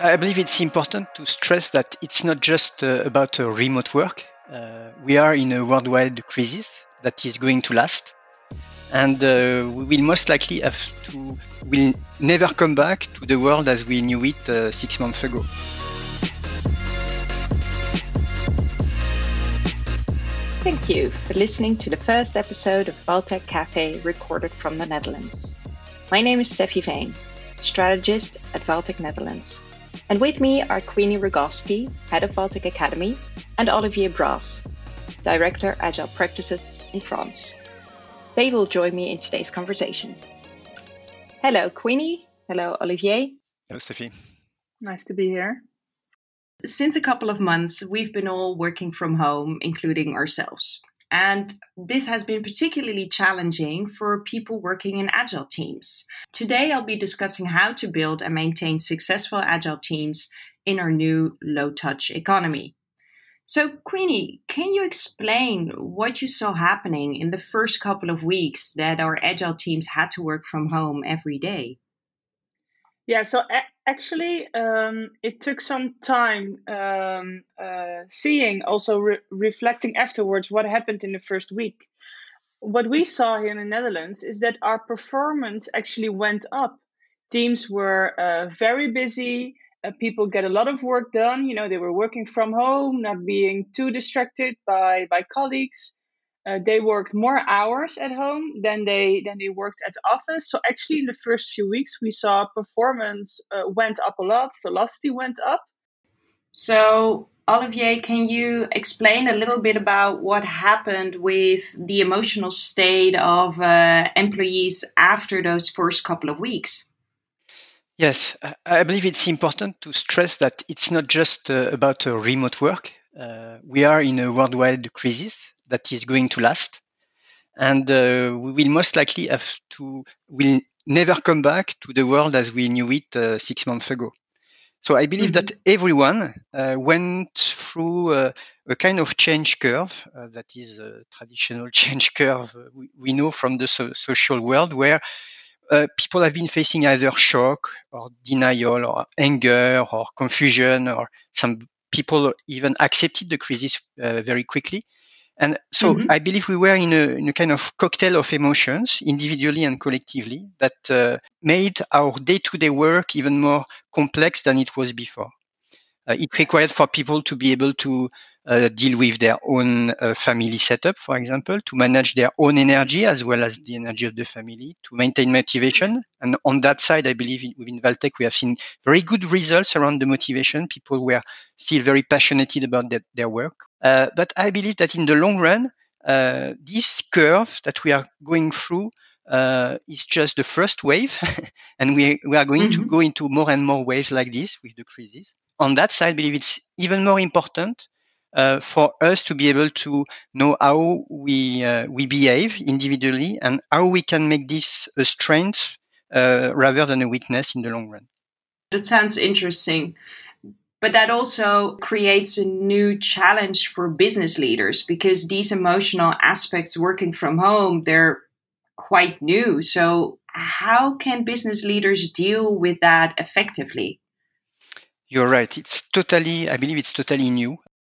I believe it's important to stress that it's not just uh, about uh, remote work. Uh, we are in a worldwide crisis that is going to last. And uh, we will most likely have to, will never come back to the world as we knew it uh, six months ago. Thank you for listening to the first episode of Valtech Cafe recorded from the Netherlands. My name is Steffi Veen, strategist at Valtech Netherlands. And with me are Queenie Rogovski, head of Valtech Academy, and Olivier Bras, director Agile Practices in France. They will join me in today's conversation. Hello, Queenie. Hello, Olivier. Hello, Steffi. Nice to be here. Since a couple of months, we've been all working from home, including ourselves. And this has been particularly challenging for people working in agile teams. Today, I'll be discussing how to build and maintain successful agile teams in our new low touch economy. So, Queenie, can you explain what you saw happening in the first couple of weeks that our agile teams had to work from home every day? Yeah, so actually, um, it took some time um, uh, seeing, also re- reflecting afterwards what happened in the first week. What we saw here in the Netherlands is that our performance actually went up. Teams were uh, very busy. Uh, people get a lot of work done. You know, they were working from home, not being too distracted by by colleagues uh, they worked more hours at home than they than they worked at the office. So actually, in the first few weeks, we saw performance uh, went up a lot, velocity went up. So Olivier, can you explain a little bit about what happened with the emotional state of uh, employees after those first couple of weeks? Yes, I believe it's important to stress that it's not just uh, about uh, remote work. Uh, we are in a worldwide crisis that is going to last. And uh, we will most likely have to, will never come back to the world as we knew it uh, six months ago. So I believe mm-hmm. that everyone uh, went through uh, a kind of change curve uh, that is a traditional change curve we, we know from the so- social world where uh, people have been facing either shock or denial or anger or confusion or some people even accepted the crisis very quickly and so mm-hmm. I believe we were in a, in a, kind of cocktail of emotions, individually and collectively, that uh, made our day to day work even more complex than it was before. Uh, it required for people to be able to uh, deal with their own uh, family setup, for example, to manage their own energy as well as the energy of the family, to maintain motivation. And on that side, I believe within Valtech, we have seen very good results around the motivation. People were still very passionate about their, their work. Uh, but I believe that in the long run, uh, this curve that we are going through uh, is just the first wave, and we we are going mm-hmm. to go into more and more waves like this with the crisis. On that side, I believe it's even more important uh, for us to be able to know how we uh, we behave individually and how we can make this a strength uh, rather than a weakness in the long run. That sounds interesting. But that also creates a new challenge for business leaders because these emotional aspects working from home, they're quite new. So, how can business leaders deal with that effectively? You're right. It's totally, I believe it's totally new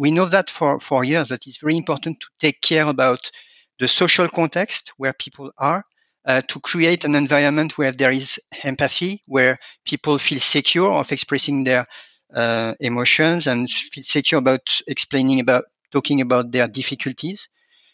we know that for, for years that it's very important to take care about the social context where people are, uh, to create an environment where there is empathy, where people feel secure of expressing their uh, emotions and feel secure about explaining about talking about their difficulties.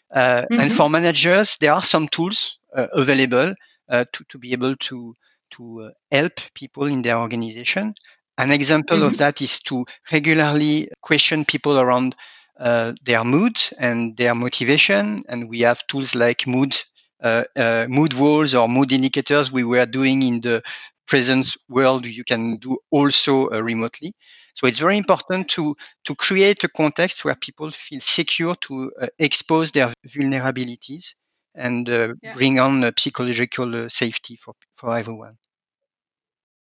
Uh, mm-hmm. And for managers, there are some tools uh, available uh, to, to be able to to uh, help people in their organization. An example mm-hmm. of that is to regularly question people around uh, their mood and their motivation. And we have tools like mood, uh, uh, mood walls or mood indicators we were doing in the present world. You can do also uh, remotely. So it's very important to, to create a context where people feel secure to uh, expose their vulnerabilities and uh, yeah. bring on psychological safety for, for everyone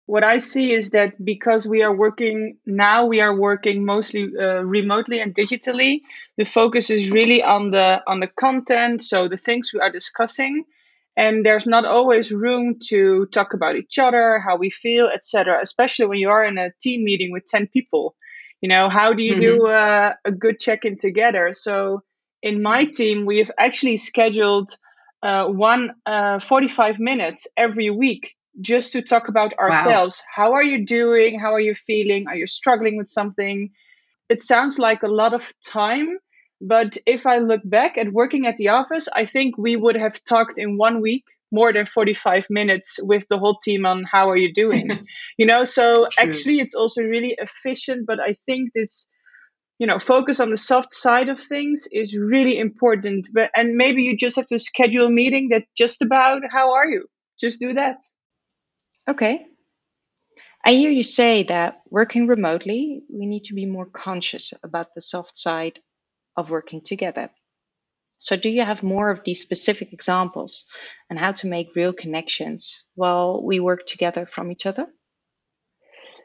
what I see is that because we are working now, we are working mostly uh, remotely and digitally. The focus is really on the on the content, so the things we are discussing, and there's not always room to talk about each other how we feel etc especially when you are in a team meeting with 10 people you know how do you mm-hmm. do a, a good check-in together so in my team we have actually scheduled uh, one uh, 45 minutes every week just to talk about ourselves. Wow. how are you doing? How are you feeling? Are you struggling with something? It sounds like a lot of time but if I look back at working at the office, I think we would have talked in one week more than 45 minutes with the whole team on how are you doing you know? So True. actually it's also really efficient but i think this you know focus on the soft side of things is really important. But and maybe you just have to schedule a meeting that just about how are you? Just do that okay i hear you say that working remotely we need to be more conscious about the soft side of working together. So, do you have more of these specific examples and how to make real connections while we work together from each other?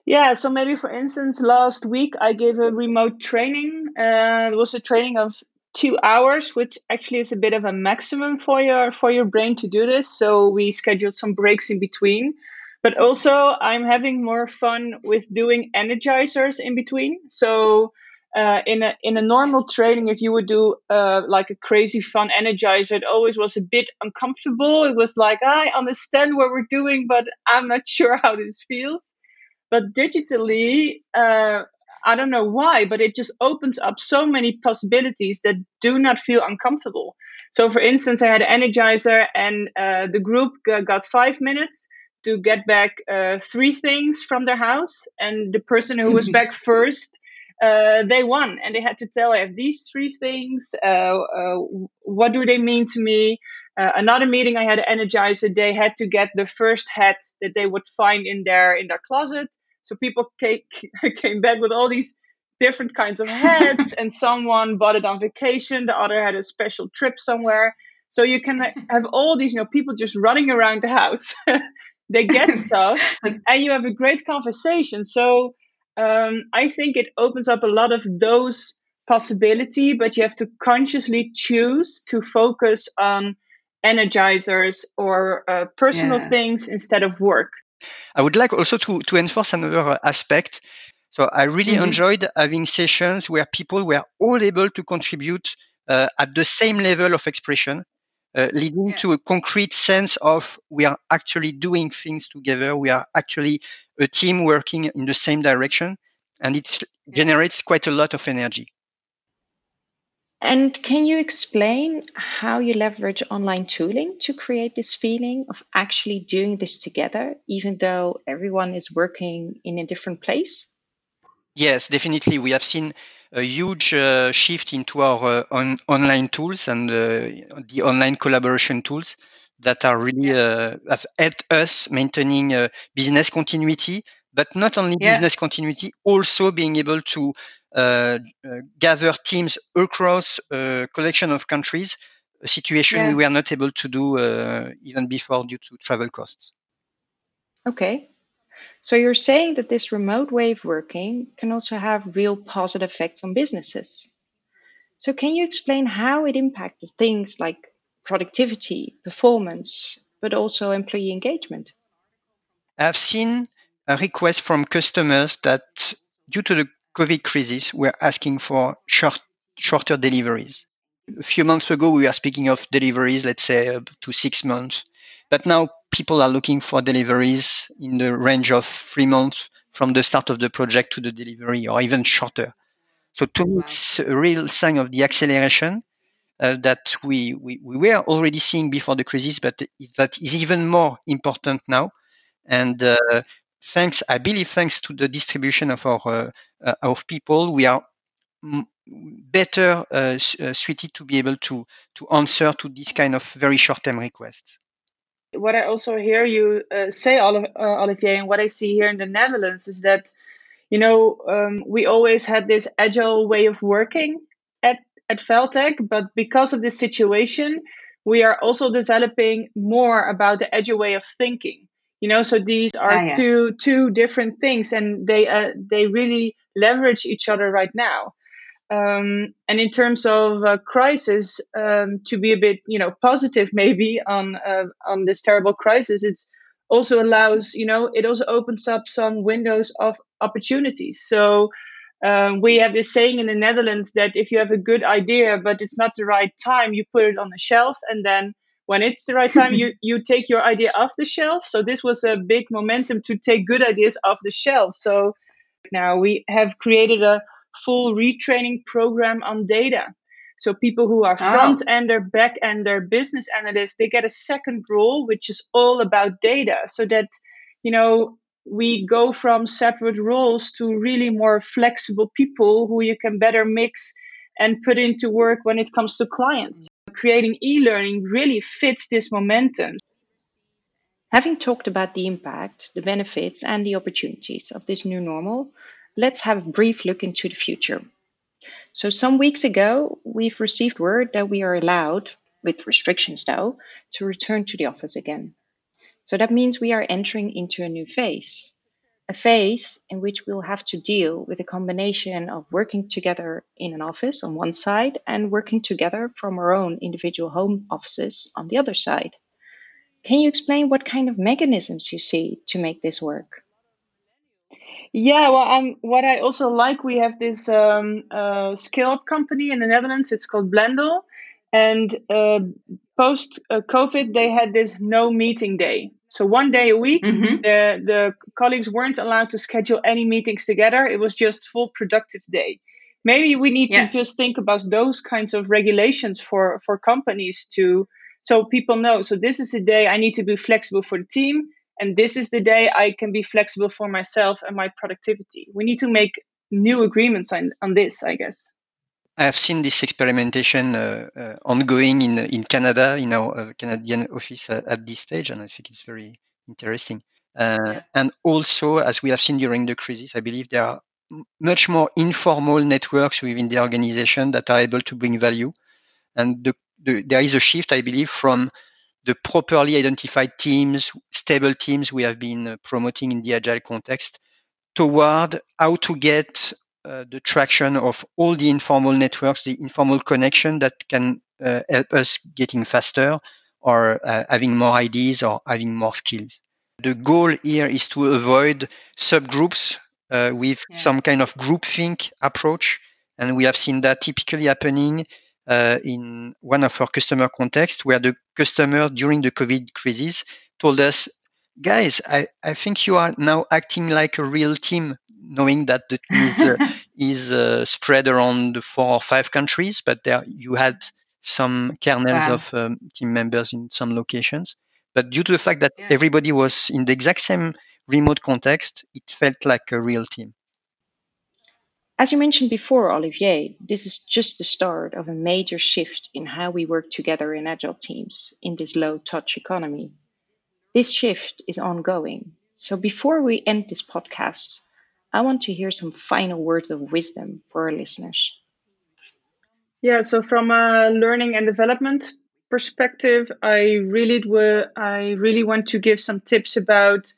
Yeah, so maybe for instance, last week I gave a remote training. Uh, it was a training of two hours, which actually is a bit of a maximum for your for your brain to do this. So we scheduled some breaks in between. But also, I'm having more fun with doing energizers in between. So uh, in a in a normal training, if you would do uh, like a crazy fun energizer, it always was a bit uncomfortable. It was like I understand what we're doing, but I'm not sure how this feels. But digitally, uh, I don't know why, but it just opens up so many possibilities that do not feel uncomfortable. So, for instance, I had an energizer, and uh, the group got five minutes to get back uh, three things from their house, and the person who was back first uh, they won and they had to tell I have these three things. Uh, uh, what do they mean to me? Uh, another meeting I had energizer. They had to get the first hat that they would find in their in their closet. So people came, came back with all these different kinds of hats, and someone bought it on vacation. The other had a special trip somewhere. So you can have all these, you know, people just running around the house. They get stuff, and you have a great conversation. So um, I think it opens up a lot of those possibility, but you have to consciously choose to focus on energizers or uh, personal yeah. things instead of work. I would like also to, to enforce another aspect. So I really mm-hmm. enjoyed having sessions where people were all able to contribute uh, at the same level of expression uh, leading yeah. to a concrete sense of we are actually doing things together. We are actually a team working in the same direction, and it yeah. generates quite a lot of energy. And can you explain how you leverage online tooling to create this feeling of actually doing this together, even though everyone is working in a different place? Yes, definitely. We have seen a huge uh, shift into our uh, on, online tools and uh, the online collaboration tools that are really uh, have helped us maintaining uh, business continuity, but not only yeah. business continuity, also being able to uh, gather teams across a collection of countries, a situation yeah. we were not able to do even before due to travel costs. Okay, so you're saying that this remote way of working can also have real positive effects on businesses. So can you explain how it impacted things like productivity, performance, but also employee engagement? I've seen a request from customers that due to the COVID crisis, we're asking for short, shorter deliveries. A few months ago, we were speaking of deliveries, let's say up to six months. But now people are looking for deliveries in the range of three months from the start of the project to the delivery or even shorter. So to me, it's a real sign of the acceleration uh, that we, we, we were already seeing before the crisis, but that is even more important now. And uh, thanks, I believe, thanks to the distribution of our uh, of people, we are m- better uh, uh, suited to be able to to answer to this kind of very short-term requests what I also hear you uh, say, uh, Olivier, and what I see here in the Netherlands is that, you know, um, we always had this agile way of working at at Valtech, but because of this situation, we are also developing more about the agile way of thinking. You know, so these are yeah, yeah. two two different things, and they uh, they really leverage each other right now. Um, and in terms of uh, crisis, um, to be a bit, you know, positive maybe on uh, on this terrible crisis, it's also allows, you know, it also opens up some windows of opportunities. So um, we have this saying in the Netherlands that if you have a good idea but it's not the right time, you put it on the shelf, and then when it's the right time, you you take your idea off the shelf. So this was a big momentum to take good ideas off the shelf. So now we have created a full retraining program on data. So people who are ah. front oh. ender, back ender, business analysts, they get a second role, which is all about data. So that, you know, we go from separate roles to really more flexible people who you can better mix and put into work when it comes to clients. Creating e learning really fits this momentum. Having talked about the impact, the benefits, and the opportunities of this new normal, let's have a brief look into the future. So, some weeks ago, we've received word that we are allowed, with restrictions though, to return to the office again. So, that means we are entering into a new phase. A phase in which we'll have to deal with a combination of working together in an office on one side and working together from our own individual home offices on the other side. Can you explain what kind of mechanisms you see to make this work? Yeah, well, um, what I also like, we have this um, uh, scale up company in the Netherlands. It's called Blendle, and uh, post uh, COVID, they had this no meeting day. So one day a week, mm-hmm. the the colleagues weren't allowed to schedule any meetings together. It was just full productive day. Maybe we need yeah. to just think about those kinds of regulations for for companies to so people know. So this is the day I need to be flexible for the team and this is the day I can be flexible for myself and my productivity. We need to make new agreements on, on this, I guess. I have seen this experimentation uh, uh, ongoing in in Canada in our uh, Canadian office at, at, this stage, and I think it's very interesting. Uh, yeah. And also, as we have seen during the crisis, I believe there are much more informal networks within the organization that are able to bring value, and the, the, there is a shift, I believe, from the properly identified teams, stable teams we have been uh, promoting in the agile context toward how to get uh, the traction of all the informal networks, the informal connection that can uh, help us getting faster or uh, having more ideas or having more skills. The goal here is to avoid subgroups uh, with yeah. some kind of groupthink approach. And we have seen that typically happening uh, in one of our customer contexts where the customer during the COVID crisis told us, guys, I, I think you are now acting like a real team, knowing that the team is, uh, is uh, spread around the four or five countries, but there you had some kernels wow. of um, team members in some locations. But due to the fact that yeah. everybody was in the exact same remote context, it felt like a real team. As you mentioned before, Olivier, this is just the start of a major shift in how we work together in agile teams in this low touch economy. This shift is ongoing. So before we end this podcast, I want to hear some final words of wisdom for our listeners. Yeah, so from a learning and development perspective, I really I really want to give some tips about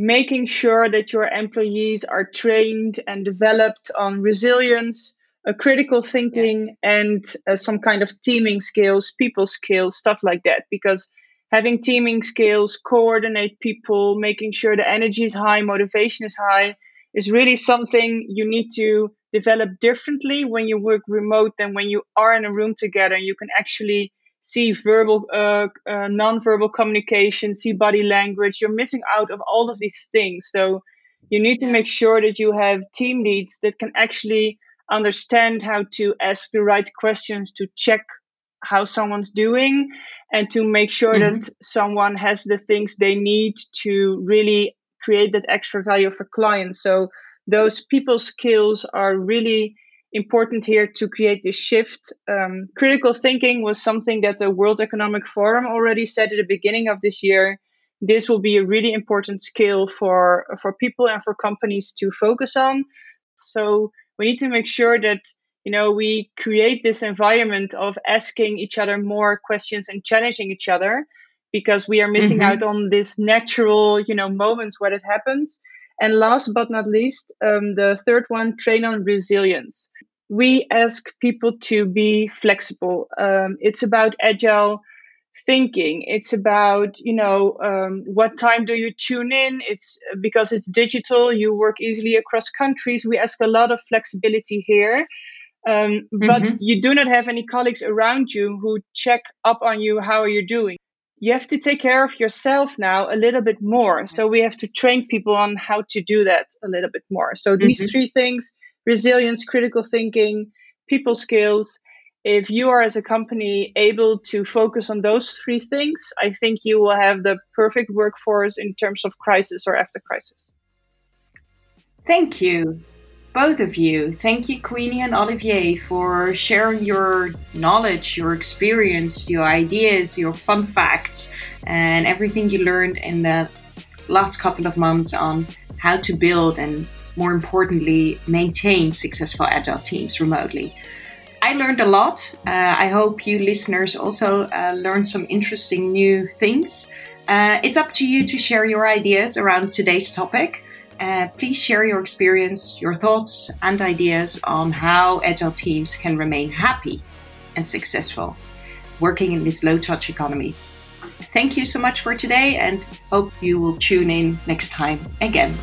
making sure that your employees are trained and developed on resilience, uh, critical thinking, and uh, some kind of teaming skills, people skills, stuff like that. Because having teaming skills, coordinate people, making sure the energy is high, motivation is high, is really something you need to develop differently when you work remote than when you are in a room together. You can actually see verbal, uh, uh, non-verbal communication, see body language. You're missing out of all of these things. So you need to make sure that you have team leads that can actually understand how to ask the right questions to check how someone's doing and to make sure mm-hmm. that someone has the things they need to really create that extra value for clients. So those people skills are really important here to create this shift. Um, critical thinking was something that the World Economic Forum already said at the beginning of this year. This will be a really important skill for for people and for companies to focus on. So we need to make sure that you know we create this environment of asking each other more questions and challenging each other because we are missing mm-hmm. out on this natural you know moments where it happens and last but not least, um, the third one, train on resilience. We ask people to be flexible. Um, it's about agile thinking. It's about you know um, what time do you tune in. It's because it's digital. You work easily across countries. We ask a lot of flexibility here. Um, but mm-hmm. you do not have any colleagues around you who check up on you. How are you doing? You have to take care of yourself now a little bit more. So we have to train people on how to do that a little bit more. So these mm-hmm. three things resilience, critical thinking, people skills. If you are, as a company, able to focus on those three things, I think you will have the perfect workforce in terms of crisis or after crisis. Thank you, both of you. Thank you, Queenie and Olivier, for sharing your knowledge, your experience, your ideas, your fun facts, and everything you learned in the last couple of months on how to build and more importantly, maintain successful agile teams remotely. I learned a lot. Uh, I hope you listeners also uh, learned some interesting new things. Uh, it's up to you to share your ideas around today's topic. Uh, please share your experience, your thoughts, and ideas on how agile teams can remain happy and successful working in this low touch economy. Thank you so much for today and hope you will tune in next time again.